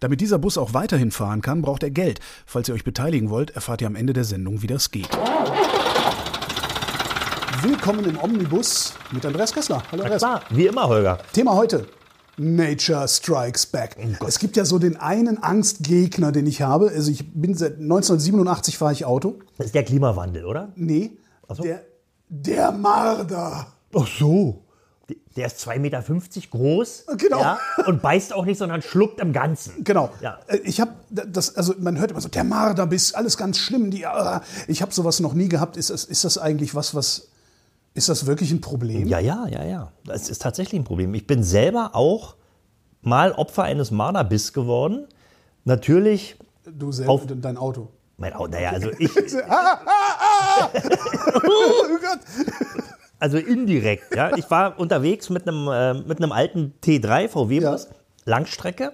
Damit dieser Bus auch weiterhin fahren kann, braucht er Geld. Falls ihr euch beteiligen wollt, erfahrt ihr am Ende der Sendung, wie das geht. Willkommen im Omnibus mit Andreas Kessler. Hallo Andreas. Klar, wie immer, Holger. Thema heute. Nature Strikes Back. Oh es gibt ja so den einen Angstgegner, den ich habe. Also ich bin seit 1987 fahre ich Auto. Das ist der Klimawandel, oder? Nee. So. Der, der Marder. Ach so. Der ist 2,50 Meter groß genau. Ja, und beißt auch nicht, sondern schluckt im Ganzen. Genau. Ja. Äh, ich habe das, also man hört immer so, der Marder bist, alles ganz schlimm. Die, uh, ich habe sowas noch nie gehabt. Ist das, ist das eigentlich was, was ist das wirklich ein Problem? Ja, ja, ja, ja. Das ist tatsächlich ein Problem. Ich bin selber auch mal Opfer eines Marderbiss geworden. Natürlich. Du selber, auf dein Auto. Mein Auto, naja, also ich. ah, ah, ah. oh Gott. Also indirekt, ja. Ich war unterwegs mit einem, äh, mit einem alten T3 VW-Bus, ja. Langstrecke.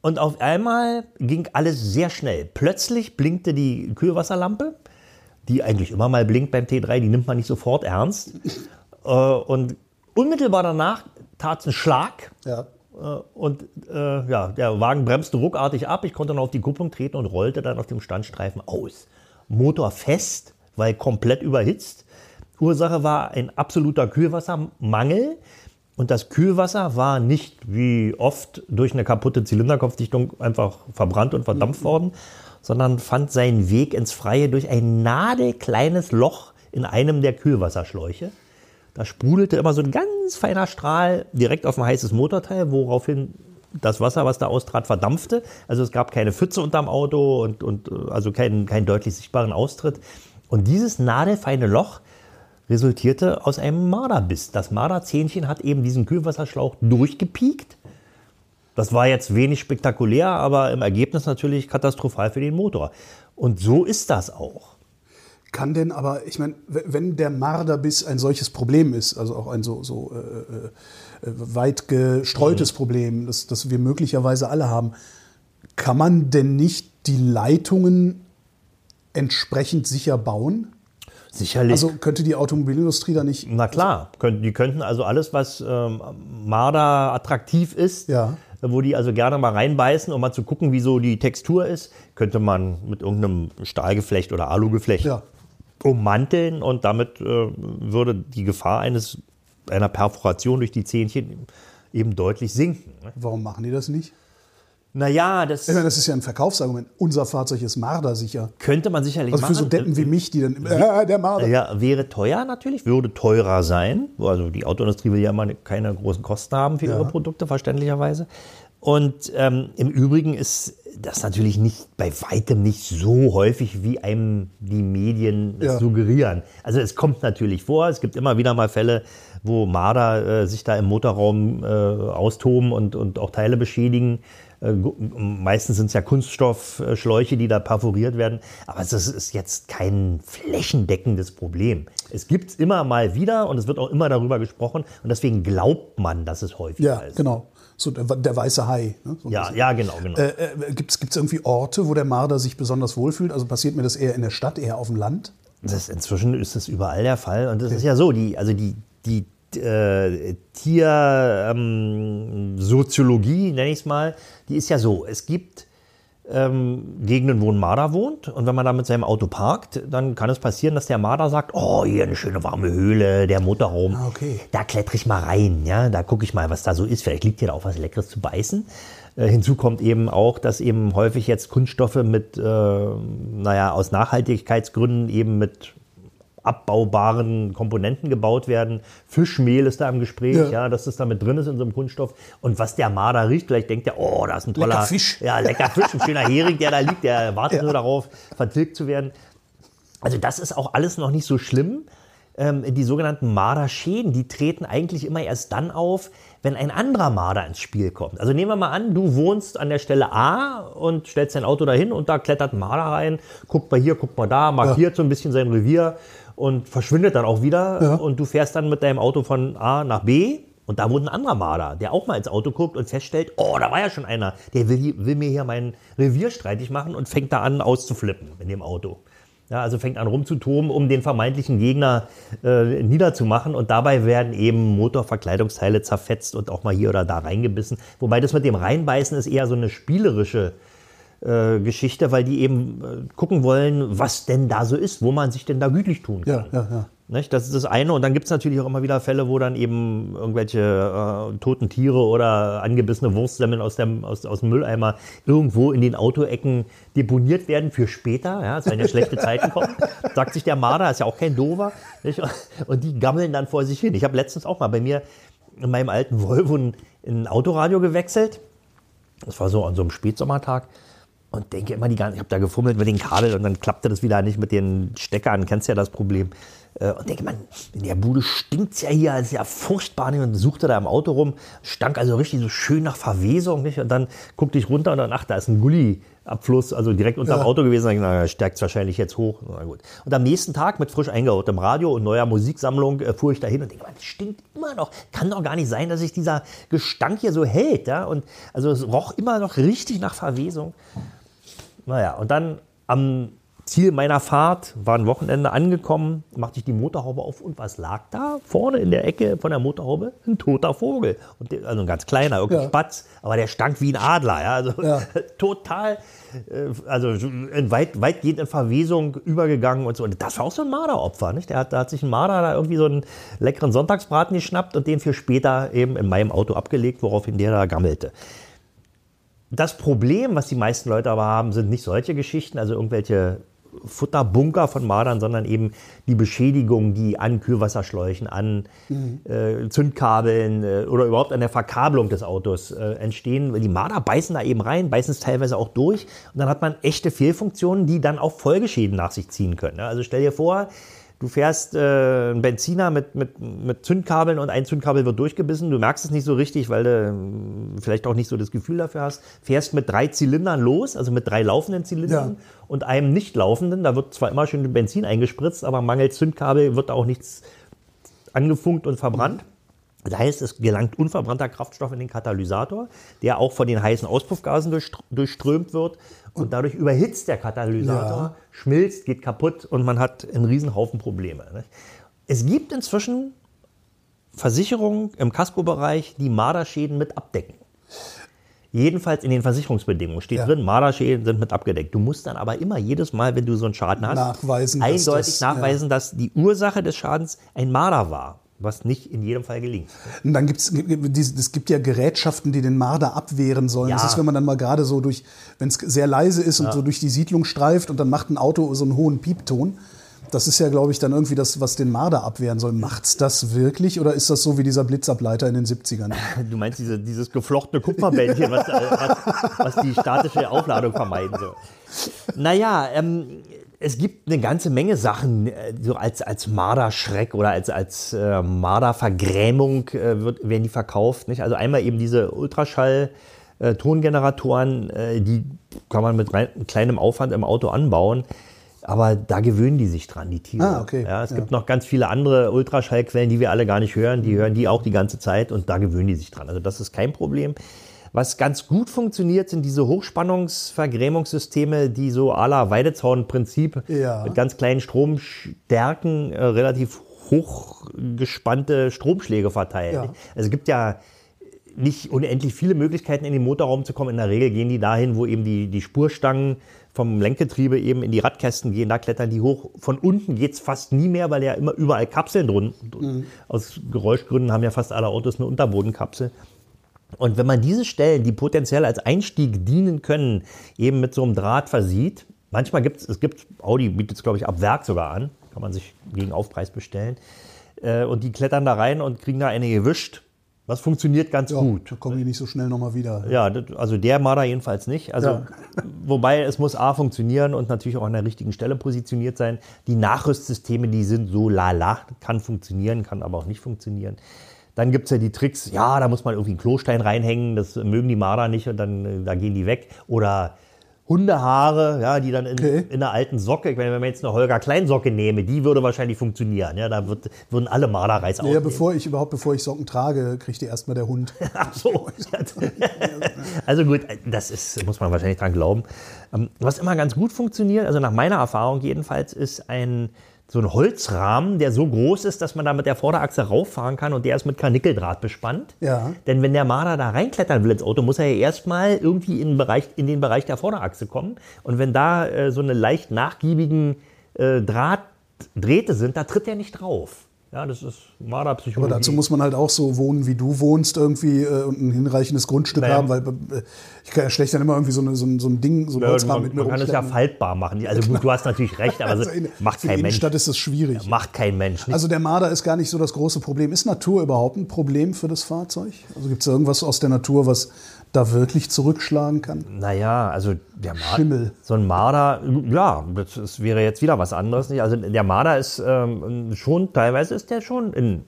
Und auf einmal ging alles sehr schnell. Plötzlich blinkte die Kühlwasserlampe die eigentlich immer mal blinkt beim T3, die nimmt man nicht sofort ernst. äh, und unmittelbar danach tat es einen Schlag. Ja. Äh, und äh, ja, der Wagen bremste ruckartig ab. Ich konnte dann auf die Kupplung treten und rollte dann auf dem Standstreifen aus. Motor fest, weil komplett überhitzt. Ursache war ein absoluter Kühlwassermangel. Und das Kühlwasser war nicht wie oft durch eine kaputte Zylinderkopfdichtung einfach verbrannt und verdampft worden, sondern fand seinen Weg ins Freie durch ein nadelkleines Loch in einem der Kühlwasserschläuche. Da sprudelte immer so ein ganz feiner Strahl direkt auf ein heißes Motorteil, woraufhin das Wasser, was da austrat, verdampfte. Also es gab keine Pfütze unterm Auto und, und also keinen, keinen deutlich sichtbaren Austritt. Und dieses nadelfeine Loch resultierte aus einem Marderbiss. Das Marderzähnchen hat eben diesen Kühlwasserschlauch durchgepiekt das war jetzt wenig spektakulär, aber im Ergebnis natürlich katastrophal für den Motor. Und so ist das auch. Kann denn aber, ich meine, wenn der Marderbiss ein solches Problem ist, also auch ein so, so äh, äh, weit gestreutes mhm. Problem, das, das wir möglicherweise alle haben, kann man denn nicht die Leitungen entsprechend sicher bauen? Sicherlich. Also könnte die Automobilindustrie da nicht. Na klar, die könnten also alles, was ähm, Marder attraktiv ist, ja wo die also gerne mal reinbeißen, um mal zu gucken, wie so die Textur ist, könnte man mit irgendeinem Stahlgeflecht oder Alugeflecht ja. ummanteln und damit äh, würde die Gefahr eines, einer Perforation durch die Zähnchen eben deutlich sinken. Ne? Warum machen die das nicht? Naja, das. Ich meine, das ist ja ein Verkaufsargument. Unser Fahrzeug ist Marder sicher. Könnte man sicherlich also für machen. so Deppen wie mich, die dann. Äh, der Marder. Ja, wäre teuer natürlich, würde teurer sein. Also die Autoindustrie will ja immer keine großen Kosten haben für ja. ihre Produkte, verständlicherweise. Und ähm, im Übrigen ist das natürlich nicht bei weitem nicht so häufig, wie einem die Medien ja. suggerieren. Also es kommt natürlich vor, es gibt immer wieder mal Fälle, wo Marder äh, sich da im Motorraum äh, austoben und, und auch Teile beschädigen. Äh, meistens sind es ja Kunststoffschläuche, die da perforiert werden. Aber das ist jetzt kein flächendeckendes Problem. Es gibt es immer mal wieder und es wird auch immer darüber gesprochen. Und deswegen glaubt man, dass es häufig ja, ist. Ja, genau. So der, der weiße Hai. Ne? So ja, ja, genau. genau. Äh, äh, gibt es irgendwie Orte, wo der Marder sich besonders wohlfühlt? Also passiert mir das eher in der Stadt, eher auf dem Land? Das, inzwischen ist das überall der Fall. Und das okay. ist ja so, die, also die, die äh, Tiersoziologie, ähm, nenne ich es mal, die ist ja so, es gibt ähm, Gegenden, wo ein Marder wohnt und wenn man da mit seinem Auto parkt, dann kann es passieren, dass der Marder sagt, oh, hier eine schöne warme Höhle, der Motorraum, ah, okay. da klettere ich mal rein, ja, da gucke ich mal, was da so ist, vielleicht liegt hier da auch was Leckeres zu beißen. Äh, hinzu kommt eben auch, dass eben häufig jetzt Kunststoffe mit, äh, naja, aus Nachhaltigkeitsgründen eben mit abbaubaren Komponenten gebaut werden. Fischmehl ist da im Gespräch, ja. ja, dass das da mit drin ist in so einem Kunststoff. Und was der Marder riecht, vielleicht denkt er, oh, da ist ein toller lecker Fisch. Ja, lecker Fisch, ein schöner Hering, der da liegt, der wartet ja. nur darauf, vertilgt zu werden. Also das ist auch alles noch nicht so schlimm. Ähm, die sogenannten Marderschäden, die treten eigentlich immer erst dann auf, wenn ein anderer Marder ins Spiel kommt. Also nehmen wir mal an, du wohnst an der Stelle A und stellst dein Auto dahin und da klettert ein Marder rein, guckt mal hier, guckt mal da, markiert ja. so ein bisschen sein Revier und verschwindet dann auch wieder. Ja. Und du fährst dann mit deinem Auto von A nach B. Und da wohnt ein anderer Marder, der auch mal ins Auto guckt und feststellt, oh, da war ja schon einer, der will, will mir hier mein Revier streitig machen und fängt da an auszuflippen in dem Auto. Ja, also fängt an rumzutoben, um den vermeintlichen Gegner äh, niederzumachen. Und dabei werden eben Motorverkleidungsteile zerfetzt und auch mal hier oder da reingebissen. Wobei das mit dem Reinbeißen ist eher so eine spielerische äh, Geschichte, weil die eben äh, gucken wollen, was denn da so ist, wo man sich denn da gütlich tun kann. Ja, ja, ja. Nicht? Das ist das eine. Und dann gibt es natürlich auch immer wieder Fälle, wo dann eben irgendwelche äh, toten Tiere oder angebissene Wurstsemmeln aus dem, aus, aus dem Mülleimer irgendwo in den Autoecken deponiert werden für später. Ja, es werden ja schlechte Zeiten kommen. Sagt sich der Marder, ist ja auch kein Dover. Nicht? Und die gammeln dann vor sich hin. Ich habe letztens auch mal bei mir in meinem alten Volvo ein, ein Autoradio gewechselt. Das war so an so einem Spätsommertag und denke immer die ganze, ich habe da gefummelt mit den Kabel und dann klappte das wieder nicht mit den Steckern, kennst ja das Problem. Äh, und denke, man, in der Bude stinkt es ja hier, ist ja furchtbar. Und suchte da im Auto rum, stank also richtig so schön nach Verwesung. Nicht? Und dann guckte ich runter und dann, ach, da ist ein Gully-Abfluss, also direkt unter dem ja. Auto gewesen. Da stärkt es wahrscheinlich jetzt hoch. Na gut. Und am nächsten Tag mit frisch eingehautem Radio und neuer Musiksammlung äh, fuhr ich da hin und denke, man, das stinkt immer noch. Kann doch gar nicht sein, dass sich dieser Gestank hier so hält. Ja? Und also es roch immer noch richtig nach Verwesung. Naja, und dann am Ziel meiner Fahrt war ein Wochenende angekommen, machte ich die Motorhaube auf und was lag da? Vorne in der Ecke von der Motorhaube ein toter Vogel. Der, also ein ganz kleiner, irgendwie ja. Spatz, aber der stank wie ein Adler. Ja? Also ja. total, äh, also in weit, weitgehend in Verwesung übergegangen und so. Und das war auch so ein Marderopfer. Nicht? Der hat, da hat sich ein Marder da irgendwie so einen leckeren Sonntagsbraten geschnappt und den für später eben in meinem Auto abgelegt, woraufhin der da gammelte. Das Problem, was die meisten Leute aber haben, sind nicht solche Geschichten, also irgendwelche Futterbunker von Mardern, sondern eben die Beschädigung, die an Kühlwasserschläuchen, an mhm. äh, Zündkabeln äh, oder überhaupt an der Verkabelung des Autos äh, entstehen. Die Marder beißen da eben rein, beißen es teilweise auch durch und dann hat man echte Fehlfunktionen, die dann auch Folgeschäden nach sich ziehen können. Also stell dir vor, Du fährst äh, einen Benziner mit, mit, mit Zündkabeln und ein Zündkabel wird durchgebissen. Du merkst es nicht so richtig, weil du äh, vielleicht auch nicht so das Gefühl dafür hast. Fährst mit drei Zylindern los, also mit drei laufenden Zylindern ja. und einem nicht laufenden. Da wird zwar immer schön Benzin eingespritzt, aber mangels Zündkabel wird auch nichts angefunkt und verbrannt. Das heißt, es gelangt unverbrannter Kraftstoff in den Katalysator, der auch von den heißen Auspuffgasen durchströmt wird und dadurch überhitzt der Katalysator, ja. schmilzt, geht kaputt und man hat einen Riesenhaufen Probleme. Ne? Es gibt inzwischen Versicherungen im Casco-Bereich, die Marderschäden mit abdecken. Jedenfalls in den Versicherungsbedingungen steht ja. drin, Marderschäden sind mit abgedeckt. Du musst dann aber immer jedes Mal, wenn du so einen Schaden hast, nachweisen, eindeutig das, nachweisen, ja. dass die Ursache des Schadens ein Marder war was nicht in jedem Fall gelingt. Und dann gibt's, es gibt ja Gerätschaften, die den Marder abwehren sollen. Ja. Das ist, wenn man dann mal gerade so durch, wenn es sehr leise ist und ja. so durch die Siedlung streift und dann macht ein Auto so einen hohen Piepton. Das ist ja, glaube ich, dann irgendwie das, was den Marder abwehren soll. Macht's das wirklich oder ist das so wie dieser Blitzableiter in den 70ern? Du meinst diese, dieses geflochtene Kupferbändchen, was, was, was, die statische Aufladung vermeiden soll. Naja, ähm, es gibt eine ganze Menge Sachen, äh, so als, als Marderschreck oder als, als äh, Mardervergrämung äh, wird, werden die verkauft. Nicht? Also einmal eben diese Ultraschall-Tongeneratoren, äh, die kann man mit rein, kleinem Aufwand im Auto anbauen. Aber da gewöhnen die sich dran, die Tiere. Ah, okay. Ja, es ja. gibt noch ganz viele andere Ultraschallquellen, die wir alle gar nicht hören. Die hören die auch die ganze Zeit und da gewöhnen die sich dran. Also das ist kein Problem. Was ganz gut funktioniert, sind diese Hochspannungsvergrämungssysteme, die so à la Weidezaun-Prinzip ja. mit ganz kleinen Stromstärken äh, relativ hochgespannte Stromschläge verteilen. Ja. Also es gibt ja nicht unendlich viele Möglichkeiten, in den Motorraum zu kommen. In der Regel gehen die dahin, wo eben die, die Spurstangen vom Lenkgetriebe eben in die Radkästen gehen, da klettern die hoch. Von unten geht es fast nie mehr, weil ja immer überall Kapseln drin. Mhm. Aus Geräuschgründen haben ja fast alle Autos eine Unterbodenkapsel. Und wenn man diese Stellen, die potenziell als Einstieg dienen können, eben mit so einem Draht versieht, manchmal gibt es, es gibt, Audi bietet es glaube ich ab Werk sogar an, kann man sich gegen Aufpreis bestellen, äh, und die klettern da rein und kriegen da eine gewischt. Das funktioniert ganz ja, gut. Da kommen die nicht so schnell nochmal wieder. Ja, also der Marder jedenfalls nicht. Also, ja. Wobei es muss A funktionieren und natürlich auch an der richtigen Stelle positioniert sein. Die Nachrüstsysteme, die sind so lala, kann funktionieren, kann aber auch nicht funktionieren. Dann gibt es ja die Tricks, ja, da muss man irgendwie einen Klostein reinhängen, das mögen die Marder nicht und dann äh, da gehen die weg. Oder Hundehaare, ja, die dann in, Okay. in einer alten Socke, ich meine, wenn man jetzt eine Holger Klein-Socke nehme, die würde wahrscheinlich funktionieren. Ja, da wird, würden alle Marderreis Ja, aufnehmen. bevor ich überhaupt, bevor ich Socken trage, kriegt die erstmal der Hund. Ach so. also gut, das ist, muss man wahrscheinlich dran glauben. Ähm, Was immer ganz gut funktioniert, also nach meiner Erfahrung jedenfalls, ist ein so ein Holzrahmen, der so groß ist, dass man da mit der Vorderachse rauffahren kann und der ist mit Karnickeldraht bespannt. Ja. Denn wenn der Marder da reinklettern will ins Auto, muss er ja erstmal irgendwie in den, Bereich, in den Bereich der Vorderachse kommen. Und wenn da äh, so eine leicht nachgiebigen äh, Drahtdrähte sind, da tritt er nicht drauf. Ja, das ist Marderpsychologie. Aber dazu muss man halt auch so wohnen, wie du wohnst irgendwie äh, und ein hinreichendes Grundstück Naja. haben, weil äh, ich kann ja schlecht dann immer irgendwie so, eine, so, ein, so ein Ding, so ein Ja, Holzrahmen man, mit mir man kann es ja faltbar machen. Also gut, du hast natürlich recht, aber Also so, in, macht kein Mensch. Innenstadt ist das schwierig. Macht kein Mensch. Nicht? Also der Marder ist gar nicht so das große Problem. Ist Natur überhaupt ein Problem für das Fahrzeug? Also gibt es irgendwas aus der Natur, was da wirklich zurückschlagen kann? naja, also der Marder, Schimmel. so ein Marder, ja, das wäre jetzt wieder was anderes. Nicht? Also der Marder ist ähm, schon, teilweise ist der schon in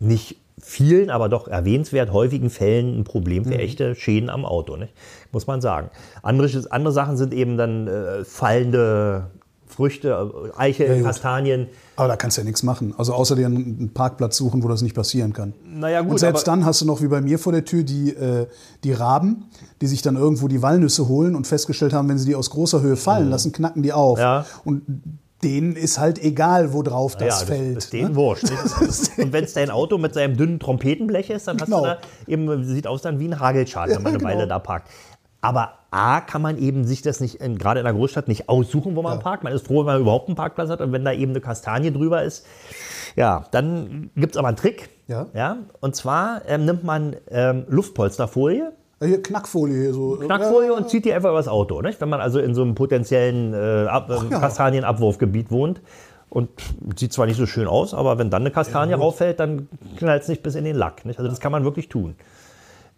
nicht vielen, aber doch erwähnenswert häufigen Fällen ein Problem Mhm. für echte Schäden am Auto, nicht? muss man sagen. Andere, andere Sachen sind eben dann äh, fallende Früchte, äh, Eichel, gut. Kastanien. Aber da kannst du ja nichts machen. Also außer dir einen Parkplatz suchen, wo das nicht passieren kann. Naja, gut, Und selbst dann hast du noch wie bei mir vor der Tür die, äh, die Raben, die sich dann irgendwo die Walnüsse holen und festgestellt haben, wenn sie die aus großer Höhe fallen lassen, knacken die auf. Mhm. Ja. Und denen ist halt egal, wo drauf das ja, fällt. Das ist denen ne? wurscht. Und wenn es dein Auto mit seinem dünnen Trompetenblech ist, dann hast Genau. du da eben, sieht aus dann wie ein Hagelschal, wenn man eine genau. Weile da parkt. Aber A, kann man eben sich das nicht, in, gerade in der Großstadt, nicht aussuchen, wo man Ja. parkt. Man ist froh, wenn man überhaupt einen Parkplatz hat und wenn da eben eine Kastanie drüber ist. Ja, dann gibt es aber einen Trick. Ja. Ja, und zwar ähm, nimmt man ähm, Luftpolsterfolie, Ja, Hier Knackfolie hier so. Knackfolie Ja, und zieht die einfach übers Auto. Nicht? Wenn man also in so einem potenziellen äh, Ab äh, ja. Kastanienabwurfgebiet wohnt. Und sieht zwar nicht so schön aus, aber wenn dann eine Kastanie rauffällt, dann knallt es nicht bis in den Lack. Nicht? Also das kann man wirklich tun.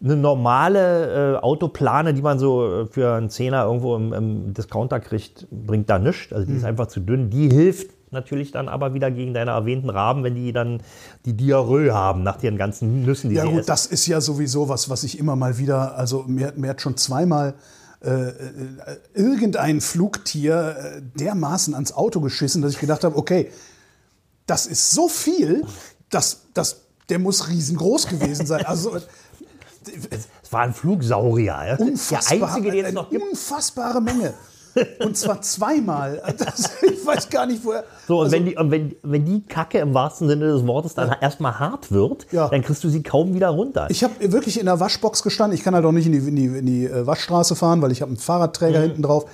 Eine normale äh, Autoplane, die man so äh, für einen Zehner irgendwo im, im Discounter kriegt, bringt da nichts. Also die Hm. ist einfach zu dünn. Die hilft natürlich dann aber wieder gegen deine erwähnten Raben, wenn die dann die Diarrhoe haben nach den ganzen Nüssen, die Ja sie gut, essen. das ist ja sowieso was, was ich immer mal wieder, also mir, mir hat schon zweimal äh, äh, irgendein Flugtier äh, dermaßen ans Auto geschissen, dass ich gedacht habe, okay, das ist so viel, dass, dass der muss riesengroß gewesen sein. Also Es war ein Flugsaurier. Ja? unfassbar, Der einzige, den es noch gibt. unfassbare Menge. Und zwar zweimal. Das, ich weiß gar nicht, woher. So, und, also, wenn, die, wenn, wenn die Kacke im wahrsten Sinne des Wortes dann erstmal hart wird, Ja. dann kriegst du sie kaum wieder runter. Ich habe wirklich in der Waschbox gestanden. Ich kann halt auch nicht in die, in die, in die äh, Waschstraße fahren, weil ich habe einen Fahrradträger Mhm. hinten drauf.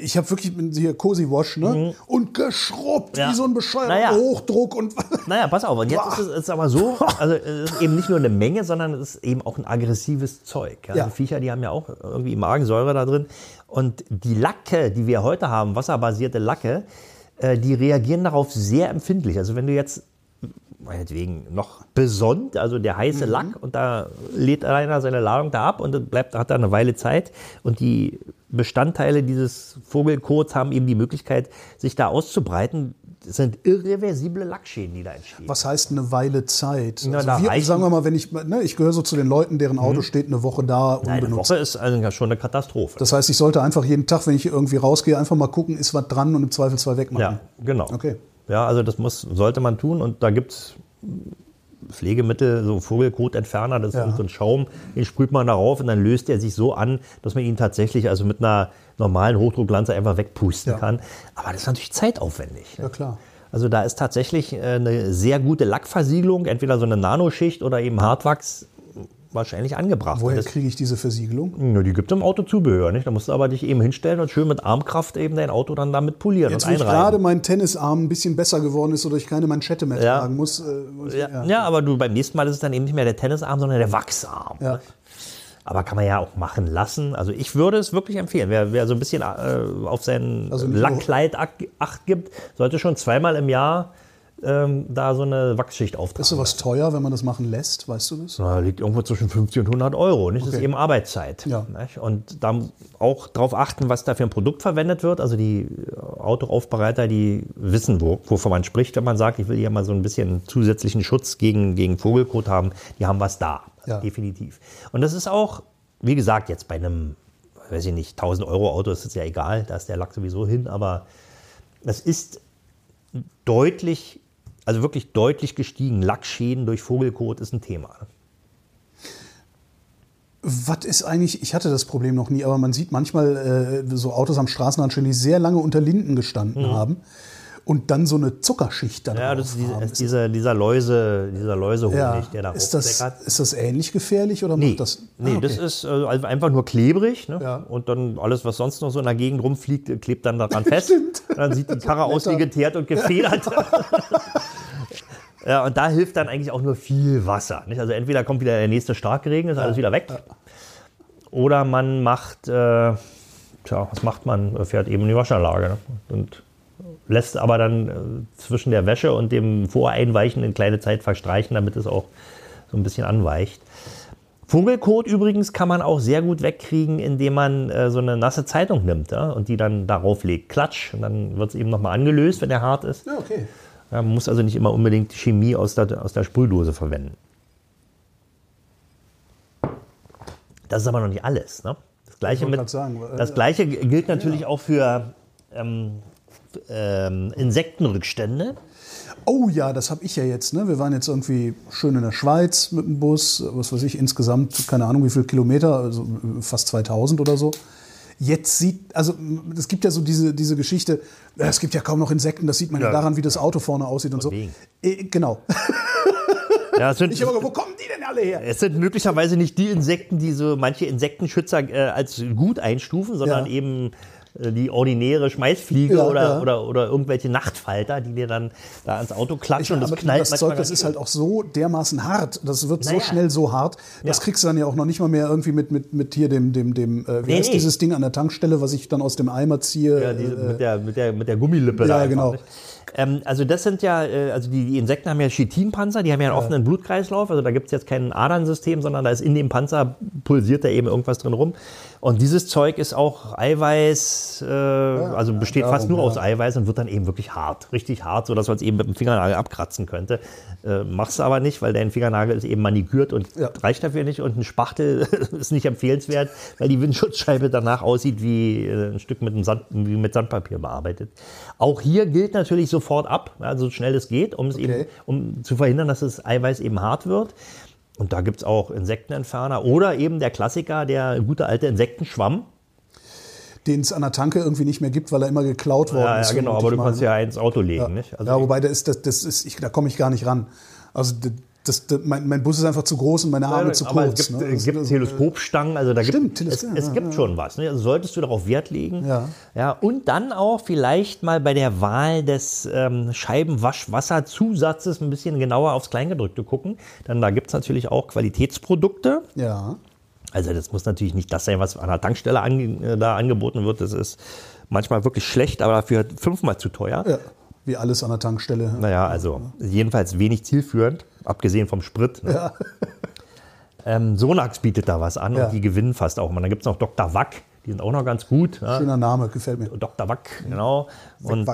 Ich habe wirklich mit hier Cozy Wash, ne? Und geschrubbt Ja. wie so ein bescheuerter Naja. Hochdruck und naja, pass auf, und jetzt Boah. ist es ist aber so, also es ist eben nicht nur eine Menge, sondern es ist eben auch ein aggressives Zeug. Ja? Ja. Die Viecher, die haben ja auch irgendwie Magensäure da drin. Und die Lacke, die wir heute haben, wasserbasierte Lacke, äh, die reagieren darauf sehr empfindlich. Also wenn du jetzt meinetwegen noch besonnt, also der heiße Mhm. Lack, und da lädt einer seine Ladung da ab und bleibt, hat da eine Weile Zeit. Und die Bestandteile dieses Vogelkots haben eben die Möglichkeit, sich da auszubreiten. Das sind irreversible Lackschäden, die da entstehen. was heißt eine Weile Zeit? Na, also wir, sagen wir mal, wenn ich, ne, ich gehöre so zu den Leuten, deren Auto steht eine Woche da Eine unbenutzt. Woche ist also schon eine Katastrophe. Das heißt, ich sollte einfach jeden Tag, wenn ich irgendwie rausgehe, einfach mal gucken, ist was dran und im Zweifelsfall wegmachen. ja, genau. Okay. Ja, also das muss, sollte man tun und da gibt es Pflegemittel, so Vogelkotentferner, das Ja. ist so ein Schaum, den sprüht man darauf und dann löst er sich so an, dass man ihn tatsächlich also mit einer normalen Hochdrucklanze einfach wegpusten Ja. kann. Aber das ist natürlich zeitaufwendig. ne? Ja, klar. Also da ist tatsächlich äh, eine sehr gute Lackversiegelung, entweder so eine Nanoschicht oder eben Hartwachs wahrscheinlich angebracht. Woher Das- kriege ich diese Versiegelung? Ja, die gibt es im Autozubehör, nicht? Da musst du aber dich eben hinstellen und schön mit Armkraft eben dein Auto dann damit polieren Jetzt, und einreiben. gerade mein Tennisarm ein bisschen besser geworden ist, sodass ich keine Manschette mehr Ja. tragen muss. Äh, ich- Ja, ja. aber du beim nächsten Mal ist es dann eben nicht mehr der Tennisarm, sondern der Wachsarm. Ja. Aber kann man ja auch machen lassen. Also ich würde es wirklich empfehlen. Wer, wer so ein bisschen äh, auf sein Also Lackkleid ach- Acht gibt, sollte schon zweimal im Jahr ähm, da so eine Wachsschicht auftragen. Ist sowas teuer, wenn man das machen lässt? Weißt du das? Na, liegt irgendwo zwischen 50 und 100 Euro. Nicht? Das ist Okay. eben Arbeitszeit. Ja. Nicht? Und da auch darauf achten, was da für ein Produkt verwendet wird. Also die Autoaufbereiter, die wissen, wo, wovon man spricht, wenn man sagt, ich will hier mal so ein bisschen zusätzlichen Schutz gegen, gegen Vogelkot haben. Die haben was da. Ja. Definitiv. Und das ist auch, wie gesagt, jetzt bei einem weiß ich nicht, 1000 Euro Auto ist es ja egal, da ist der Lack sowieso hin, aber es ist deutlich, also wirklich deutlich gestiegen. Lackschäden durch Vogelkot ist ein Thema. Was ist eigentlich, ich hatte das Problem noch nie, aber man sieht manchmal äh, so Autos am Straßenrand stehen, die sehr lange unter Linden gestanden mhm. haben und dann so eine Zuckerschicht da Ja, das ist, diese, ist dieser, dieser Läuse, dieser Läusehonig, ja. der da ist das, ist das ähnlich gefährlich oder nee. macht das? Nee, ah, okay. das ist also einfach nur klebrig ne? ja. und dann alles, was sonst noch so in der Gegend rumfliegt, klebt dann daran fest. Stimmt. Dann sieht die Karre aus wie geteert und gefedert. Ja, und da hilft dann eigentlich auch nur viel Wasser. Nicht? Also entweder kommt wieder der nächste Starkregen, ist alles wieder weg. Oder man macht, äh, tja, was macht man? Fährt eben in die Waschanlage. Ne? Und lässt aber dann äh, zwischen der Wäsche und dem Voreinweichen eine kleine Zeit verstreichen, damit es auch so ein bisschen anweicht. Vogelkot übrigens kann man auch sehr gut wegkriegen, indem man äh, so eine nasse Zeitung nimmt ja, und die dann darauf legt. Klatsch. Und dann wird es eben nochmal angelöst, wenn der hart ist. Ja, okay. Ja, man muss also nicht immer unbedingt Chemie aus der, aus der Sprühdose verwenden. Das ist aber noch nicht alles. Ne? Das, Gleiche mit, sagen, das Gleiche gilt natürlich auch für ähm, ähm, Insektenrückstände. Oh ja, das habe ich ja jetzt. Ne? Wir waren jetzt irgendwie schön in der Schweiz mit dem Bus, was weiß ich, insgesamt, keine Ahnung wie viele Kilometer, also fast 2000 oder so. Jetzt sieht, also es gibt ja so diese, diese Geschichte, es gibt ja kaum noch Insekten, das sieht man ja, ja daran, wie das Auto vorne aussieht und, und so. Äh, genau. Ja, sind, ich habe wo kommen die denn alle her? Es sind möglicherweise nicht die Insekten, die so manche Insektenschützer äh, als gut einstufen, sondern ja. eben äh, die ordinäre Schmeißfliege ja, oder, ja. Oder, oder irgendwelche Nachtfalter, die dir dann da ans Auto klatschen ich, und das knallt. Das Zeug, das ist halt auch so dermaßen hart, das wird naja. so schnell so hart, das ja. kriegst du dann ja auch noch nicht mal mehr irgendwie mit, mit, mit hier dem, dem, dem äh, wie nee, heißt dieses Ding an der Tankstelle, was ich dann aus dem Eimer ziehe. Ja, diese, äh, mit, der, mit, der, mit der Gummilippe. Ja, genau. Nicht? Ähm, also das sind ja, äh, also die, die, Insekten haben ja Chitinpanzer, die haben ja einen offenen Blutkreislauf, also da gibt es jetzt kein Adernsystem, sondern da ist in dem Panzer pulsiert da eben irgendwas drin rum. Und dieses Zeug ist auch Eiweiß, äh, ja, also besteht darum, fast nur ja. aus Eiweiß und wird dann eben wirklich hart, richtig hart, sodass man es eben mit dem Fingernagel abkratzen könnte. Äh, machst du aber nicht, weil dein Fingernagel ist eben manikürt und ja. reicht dafür nicht. Und ein Spachtel ist nicht empfehlenswert, weil die Windschutzscheibe danach aussieht wie äh, ein Stück mit, Sand, wie mit Sandpapier bearbeitet. Auch hier gilt natürlich sofort ab, also so schnell es geht, um, es okay. eben, um zu verhindern, dass das Eiweiß eben hart wird. Und da gibt es auch Insektenentferner oder eben der Klassiker, der gute alte Insektenschwamm. Den es an der Tanke irgendwie nicht mehr gibt, weil er immer geklaut worden ja, ist. Ja, genau, aber du kannst ja ins Auto legen. Ja, nicht? Also ja wobei, da, ist, das, das ist, ich, da komme ich gar nicht ran. Also das, das, mein, mein, Bus ist einfach zu groß und meine Arme Nein, zu aber kurz. Es gibt, ne? es gibt also, Teleskopstangen, also da stimmt, gibt, es, es, gibt ja, schon was. Ne? Also solltest du darauf Wert legen. Ja. Ja, und dann auch vielleicht mal bei der Wahl des ähm, Scheibenwaschwasserzusatzes ein bisschen genauer aufs Kleingedrückte gucken. Denn da gibt es natürlich auch Qualitätsprodukte. Ja. Also das muss natürlich nicht das sein, was an der Tankstelle an, äh, da angeboten wird. Das ist manchmal wirklich schlecht, aber dafür fünfmal zu teuer. Ja, wie alles an der Tankstelle. Naja, also jedenfalls wenig zielführend abgesehen vom Sprit. Ne? Ja. Ähm, Sonax bietet da was an ja. und die gewinnen fast auch. Und dann gibt es noch Dr. Wack, die sind auch noch ganz gut. Schöner ja. Name, gefällt mir. Dr. Wack, genau. Und,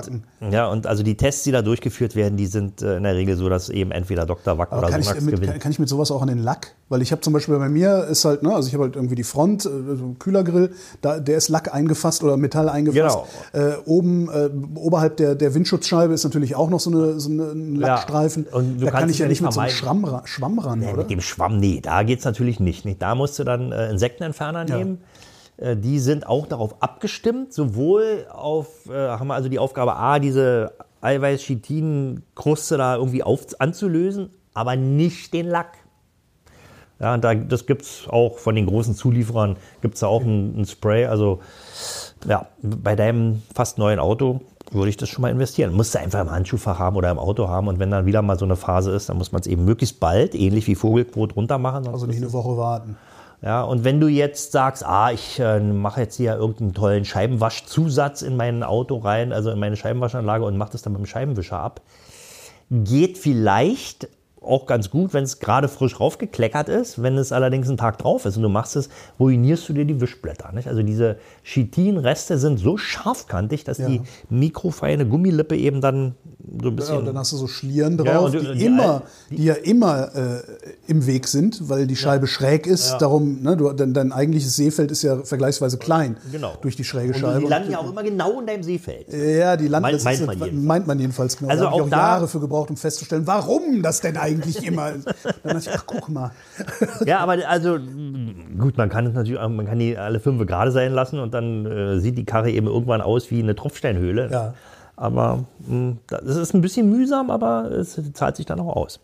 ja, und also die Tests, die da durchgeführt werden, die sind äh, in der Regel so, dass eben entweder Dr. Wack oder kann Sonax ich mit, gewinnen. Kann ich mit sowas auch an den Lack? Weil ich habe zum Beispiel bei mir ist halt, ne, also ich habe halt irgendwie die Front, äh, so ein Kühlergrill, da, der ist Lack eingefasst oder Metall eingefasst. Genau. Äh, oben, äh, oberhalb der, der Windschutzscheibe ist natürlich auch noch so, eine, so ein Lackstreifen. Ja, und da kann ich ja nicht mit so einem Schwamm, Schwamm ran, nee, oder? Mit dem Schwamm, nee, da geht es natürlich nicht. Da musst du dann äh, Insektenentferner nehmen. Ja die sind auch darauf abgestimmt, sowohl auf, äh, haben wir also die Aufgabe A, diese Eiweiß-Chitin-Kruste da irgendwie auf, anzulösen, aber nicht den Lack. Ja, und da, das gibt es auch von den großen Zulieferern, gibt es da auch ein, ein, Spray. Also ja, bei deinem fast neuen Auto würde ich das schon mal investieren. Musst du einfach im Handschuhfach haben oder im Auto haben und wenn dann wieder mal so eine Phase ist, dann muss man es eben möglichst bald, ähnlich wie Vogelquot, runter machen. Also nicht eine Woche warten. Ja, und wenn du jetzt sagst, ah, ich äh, mache jetzt hier irgendeinen tollen Scheibenwaschzusatz in mein Auto rein, also in meine Scheibenwaschanlage und mache das dann mit dem Scheibenwischer ab, geht vielleicht, auch ganz gut, wenn es gerade frisch raufgekleckert ist. Wenn es allerdings einen Tag drauf ist und du machst es, ruinierst du dir die Wischblätter. Nicht? Also diese Chitinreste sind so scharfkantig, dass Ja. die mikrofeine Gummilippe eben dann so ein bisschen... Ja, und dann hast du so Schlieren Ja, drauf, und die- die, und die immer, Al- die, ja immer äh, im Weg sind, weil die Scheibe schräg ist. Darum, ne, du, dein, dein eigentliches Seefeld ist ja vergleichsweise klein Genau. durch die schräge und Scheibe. die landen ja auch immer genau in deinem Seefeld. Ja, die landen, Meint- meint man jedenfalls. meint man jedenfalls genau. Also da habe ich auch auch Jahre für gebraucht, um festzustellen, warum das denn eigentlich immer ist. Dann dachte ich, ach, guck mal. Ja, aber also gut, man kann es natürlich, man kann die alle fünf gerade sein lassen und dann äh, sieht die Karre eben irgendwann aus wie eine Tropfsteinhöhle. Ja. Aber mh, das ist ein bisschen mühsam, aber es zahlt sich dann auch aus.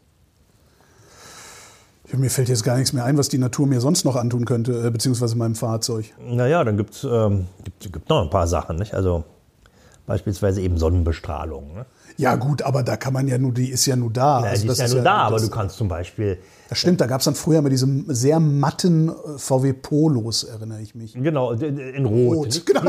Ja, Mir fällt jetzt gar nichts mehr ein, was die Natur mir sonst noch antun könnte, äh, beziehungsweise meinem Fahrzeug. Naja, dann gibt es ähm, gibt, gibt noch ein paar Sachen, nicht? Also beispielsweise eben Sonnenbestrahlung. Ne? Ja, gut, aber da kann man ja nur, die ist ja nur da. Ja, Also die das ist ja nur da, aber du kannst zum Beispiel Das stimmt, da gab es dann früher mal diese sehr matten äh, VW Polos, erinnere ich mich. Genau, in Rot. Rot, genau.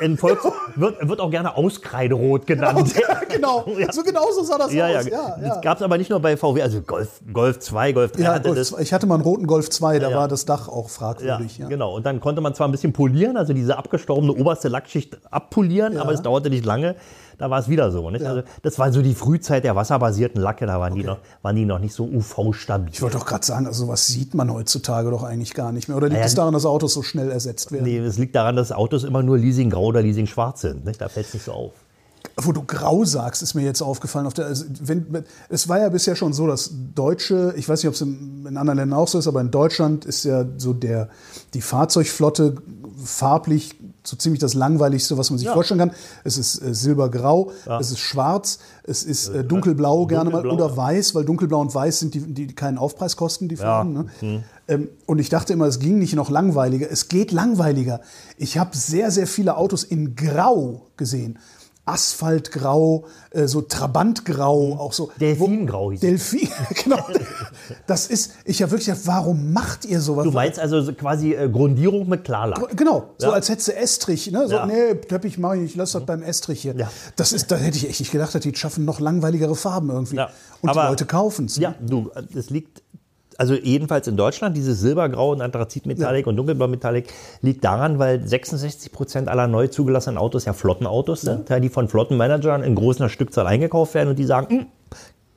In Volks wird, wird auch gerne Auskreiderot genannt. genau, so genau so sah das Ja, ja, aus. Ja, ja. Das gab es aber nicht nur bei VW, also Golf, Golf 2, Golf 3 Ja, hatte Golf das. 2. ich hatte mal einen roten Golf 2, da Ja. war das Dach auch Ja, fragwürdig. Ja, genau. Und dann konnte man zwar ein bisschen polieren, also diese abgestorbene oberste Lackschicht abpolieren, aber es dauerte nicht lange. Da war es wieder so. Nicht? Also das war so die Frühzeit der wasserbasierten Lacke, da waren, die, noch, waren die noch nicht so UV-stabil. Ich wollte doch gerade sagen, also sowas sieht man heutzutage doch eigentlich gar nicht mehr. Oder liegt Naja, es daran, dass Autos so schnell ersetzt werden? Nee, es liegt daran, dass Autos immer nur Leasing grau oder Leasing schwarz sind. Nicht? Da fällt es nicht so auf. Wo du grau sagst, ist mir jetzt aufgefallen. Auf der, also wenn- es war ja bisher schon so, dass Deutsche, ich weiß nicht, ob es in, in anderen Ländern auch so ist, aber in Deutschland ist ja so der, die Fahrzeugflotte farblich so ziemlich das langweiligste, was man sich Ja. vorstellen kann. Es ist äh, silbergrau, es ist schwarz, es ist äh, dunkelblau gerne mal oder ja. weiß, weil dunkelblau und weiß sind die, die keinen Aufpreis kosten, die Farben. Ne? Mhm. Ähm, und ich dachte immer, es ging nicht noch langweiliger. Es geht langweiliger. Ich habe sehr, sehr viele Autos in Grau gesehen. Asphaltgrau, äh, so Trabantgrau, auch so. Delfingrau hieß. Delfin, genau. Das ist, ich habe wirklich gedacht, warum macht ihr sowas? Du meinst also so quasi äh, Grundierung mit Klarlack. Genau, so Ja. als hättest du Estrich. Ne? So, Ja. nee, Teppich mache ich nicht, lass das beim Estrich hier. Ja. Das ist, da hätte ich echt nicht gedacht, dass die schaffen noch langweiligere Farben irgendwie. Und die Aber- Leute kaufen es. Ja, du, das liegt, also jedenfalls in Deutschland, dieses Silbergrau und Anthrazitmetallic und Dunkelblau-Metallic liegt daran, weil 66 Prozent aller neu zugelassenen Autos ja Flottenautos sind, ja, die von Flottenmanagern in großer Stückzahl eingekauft werden und die sagen, "Hm,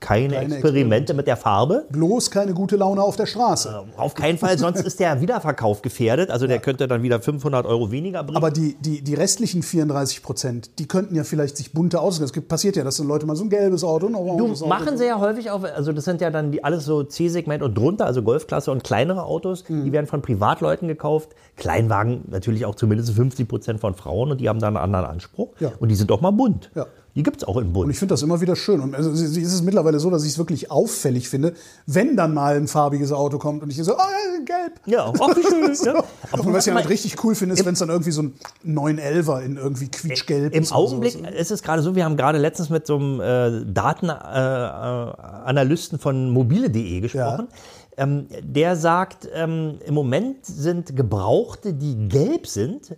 keine, Keine Experimente mit der Farbe. Bloß keine gute Laune auf der Straße. Auf keinen Fall, sonst ist der Wiederverkauf gefährdet. Also der könnte dann wieder 500 Euro weniger bringen. Aber die, die, die restlichen 34 Prozent, die könnten ja vielleicht sich bunte aussuchen. Es passiert ja, dass dann Leute mal so ein gelbes Auto, Du, oranges Auto. machen sie ja häufig auch, also das sind ja dann die, alles so C-Segment und drunter, also Golfklasse und kleinere Autos, Mhm. die werden von Privatleuten gekauft. Kleinwagen natürlich auch zumindest 50 Prozent von Frauen und die haben dann einen anderen Anspruch. Ja. Und die sind auch mal bunt. Ja. Die gibt es auch in Und bunt. ich finde das immer wieder schön. Und also, es ist mittlerweile so, dass ich es wirklich auffällig finde, wenn dann mal ein farbiges Auto kommt und ich so, ah, gelb. Ja, auch wie schön. ne? Und was ich halt richtig cool finde, ist, wenn es dann irgendwie so ein 911er in irgendwie quietschgelb Im ist. oder Augenblick sowas. ist es gerade so, wir haben gerade letztens mit so einem äh, Datenanalysten von mobile.de gesprochen. Ähm, der sagt, ähm, im Moment sind Gebrauchte, die gelb sind,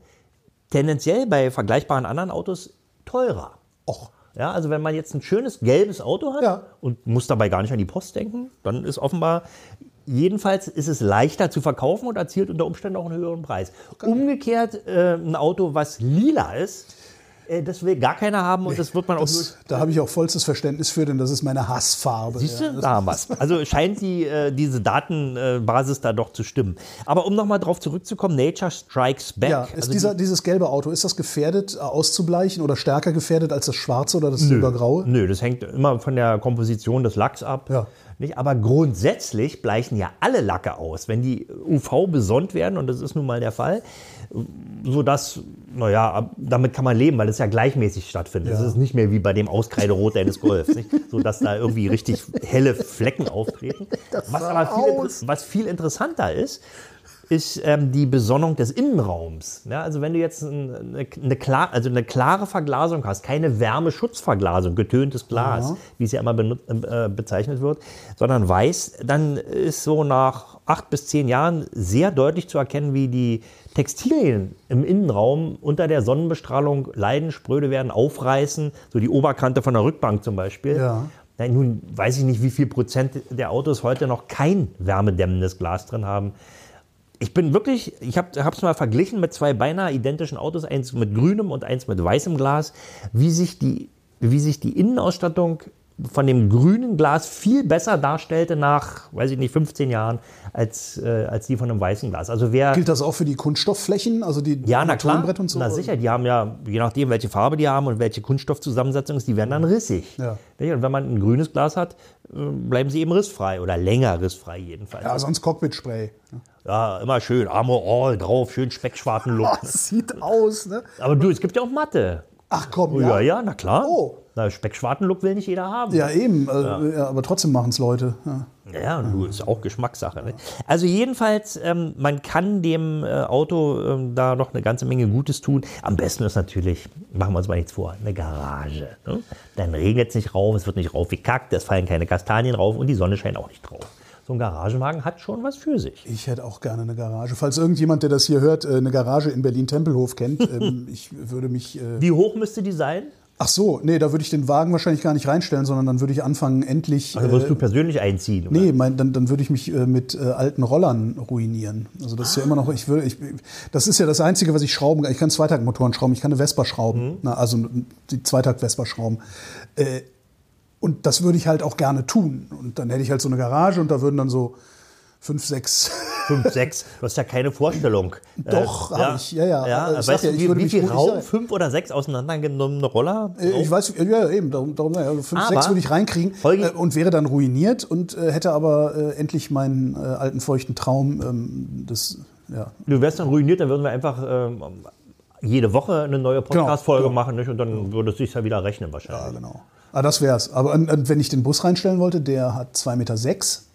tendenziell bei vergleichbaren anderen Autos teurer. Och. Ja, also wenn man jetzt ein schönes gelbes Auto hat Ja. und muss dabei gar nicht an die Post denken, dann ist offenbar, jedenfalls ist es leichter zu verkaufen und erzielt unter Umständen auch einen höheren Preis. Umgekehrt, äh, ein Auto, was lila ist, das will gar keiner haben und das wird man auch Das, da habe ich auch vollstes Verständnis für, denn das ist meine Hassfarbe. Siehst du, ja. da haben wir's. Also scheint die, äh, diese Datenbasis da doch zu stimmen. Aber um nochmal drauf zurückzukommen, Nature Strikes Back. Ja, ist also dieser, dieses gelbe Auto, ist das gefährdet, äh, auszubleichen oder stärker gefährdet als das schwarze oder das silbergraue? Nö, das hängt immer von der Komposition des Lacks ab. Ja. Nicht? Aber grundsätzlich bleichen ja alle Lacke aus, wenn die UV besonnt werden, und das ist nun mal der Fall, sodass, naja, damit kann man leben, weil es ja gleichmäßig stattfindet. Es Ja. ist nicht mehr wie bei dem Auskreiderot eines Golfs, nicht? sodass da irgendwie richtig helle Flecken auftreten. Was aber viel, was viel interessanter ist, ist ähm, die Besonnung des Innenraums. Ja, also wenn du jetzt ein- eine, eine, klar, also eine klare Verglasung hast, keine Wärmeschutzverglasung, getöntes Glas, wie es ja immer äh, bezeichnet wird, sondern weiß, dann ist so nach acht bis zehn Jahren sehr deutlich zu erkennen, wie die Textilien im Innenraum unter der Sonnenbestrahlung leiden, spröde werden, aufreißen, so die Oberkante von der Rückbank zum Beispiel. Ja. Na, nun weiß ich nicht, wie viel Prozent der Autos heute noch kein wärmedämmendes Glas drin haben. Ich bin wirklich, ich habe es mal verglichen mit zwei beinahe identischen Autos, eins mit grünem und eins mit weißem Glas, wie sich die, wie sich die Innenausstattung von dem grünen Glas viel besser darstellte nach, weiß ich nicht, 15 Jahren, als, äh, als die von einem weißen Glas. Also wer Gilt das auch für die Kunststoffflächen, also die ja, na klar. Und so? Na sicher, die haben ja, je nachdem, welche Farbe die haben und welche Kunststoffzusammensetzung ist, die werden dann rissig. Ja. Und wenn man ein grünes Glas hat, äh, bleiben sie eben rissfrei oder länger rissfrei jedenfalls. Ja, sonst Cockpit-Spray. Ja, immer schön, Armor All drauf, schön Speckschwarten-Look. Das sieht aus, ne? Aber du, es gibt ja auch Matte. Ach komm, Ja, ja. ja, na klar. Oh. Na, Speckschwarten-Look will nicht jeder haben. Ja, eben. äh, Ja. aber trotzdem machen es Leute. Ja. Ja, du, ist auch Geschmackssache. Ne? Also jedenfalls, ähm, man kann dem äh, Auto ähm, da noch eine ganze Menge Gutes tun. Am besten ist natürlich, machen wir uns mal nichts vor, eine Garage. Ne? Dann regnet es nicht rauf, es wird nicht raufgekackt, es fallen keine Kastanien rauf und die Sonne scheint auch nicht drauf. So ein Garagenwagen hat schon was für sich. Ich hätte auch gerne eine Garage. Falls irgendjemand, der das hier hört, äh, eine Garage in Berlin-Tempelhof kennt, ähm, ich würde mich. Äh, Wie hoch müsste die sein? ach so, nee, da würde ich den Wagen wahrscheinlich gar nicht reinstellen, sondern dann würde ich anfangen, endlich. Also wirst äh, du persönlich einziehen? oder? Nee, mein, dann, dann würde ich mich äh, mit äh, alten Rollern ruinieren. Also das ist ja immer noch, ich würde, ich, das ist ja das Einzige, was ich schrauben kann. Ich kann Zweitaktmotoren schrauben, ich kann eine Vespa schrauben, na, also die Zweitakt-Vespa schrauben. Äh, und das würde ich halt auch gerne tun. Und dann hätte ich halt so eine Garage und da würden dann so fünf, sechs. Fünf, sechs. Du hast ja keine Vorstellung. Doch, hab ich. Ja, ja. ja. Äh, ich weißt ja, du, wie, wie viel Raum sein. fünf oder sechs auseinandergenommene Roller? Äh, Ich weiß, ja, eben, darum, darum ja, also fünf, Aber, sechs würde ich reinkriegen äh, und wäre dann ruiniert und äh, hätte aber äh, endlich meinen äh, alten feuchten Traum ähm, des, ja, Du wärst dann ruiniert, dann würden wir einfach ähm, jede Woche eine neue Podcast-Folge genau. machen nicht? und dann würde es sich ja wieder rechnen wahrscheinlich. Ja, genau. Ah, das wär's. Aber und, und wenn ich den Bus reinstellen wollte, der hat 2,6 Meter. Sechs.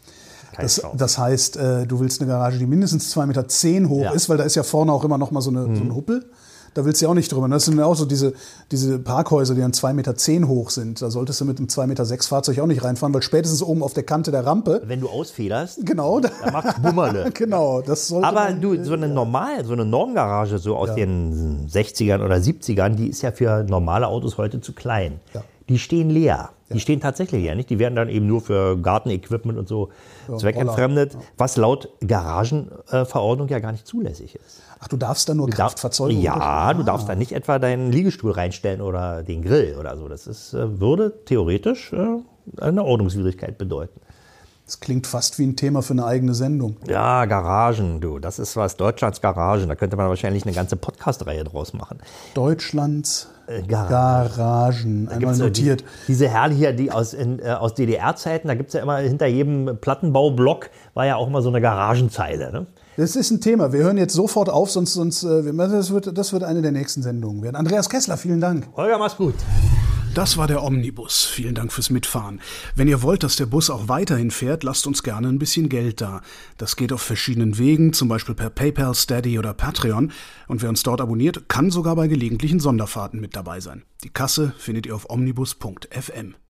Das, das heißt, äh, du willst eine Garage, die mindestens 2,10 Meter zehn hoch Ja. Mhm. ist, weil da ist ja vorne auch immer noch mal so, eine, so ein Huppel. Da willst du ja auch nicht drüber. Das sind ja auch so diese, diese Parkhäuser, die dann 2,10 Meter zehn hoch sind. Da solltest du mit einem 2,6 Meter sechs Fahrzeug auch nicht reinfahren, weil spätestens oben auf der Kante der Rampe, Wenn du ausfederst, genau, da, dann macht's Bummerle. genau, das sollte Aber man, du, so eine normal, so eine Normgarage so aus den 60ern oder 70ern, die ist ja für normale Autos heute zu klein. Ja. Die stehen leer. Die stehen tatsächlich leer, nicht? Die werden dann eben nur für Gartenequipment und so zweckentfremdet, was laut Garagenverordnung ja gar nicht zulässig ist. Ach, du darfst da nur Darf- Kraftfahrzeuge Ja, du Ah. darfst da nicht etwa deinen Liegestuhl reinstellen oder den Grill oder so. Das ist, äh, würde theoretisch äh, eine Ordnungswidrigkeit bedeuten. Das klingt fast wie ein Thema für eine eigene Sendung. Ja, Garagen, du, das ist was, Deutschlands Garagen. Da könnte man wahrscheinlich eine ganze Podcast-Reihe draus machen. Deutschlands Äh, Garagen. Garagen. Einmal ja notiert. Die, diese Herle hier, die aus, in, äh, aus DDR-Zeiten, da gibt es ja immer hinter jedem Plattenbaublock war ja auch immer so eine Garagenzeile. Ne? Das ist ein Thema. Wir hören jetzt sofort auf, sonst, sonst äh, das, wird, das wird eine der nächsten Sendungen werden. Andreas Kessler, vielen Dank. Holger, mach's gut. Das war der Omnibus. Vielen Dank fürs Mitfahren. Wenn ihr wollt, dass der Bus auch weiterhin fährt, lasst uns gerne ein bisschen Geld da. Das geht auf verschiedenen Wegen, zum Beispiel per PayPal, Steady oder Patreon. Und wer uns dort abonniert, kann sogar bei gelegentlichen Sonderfahrten mit dabei sein. Die Kasse findet ihr auf omnibus.fm.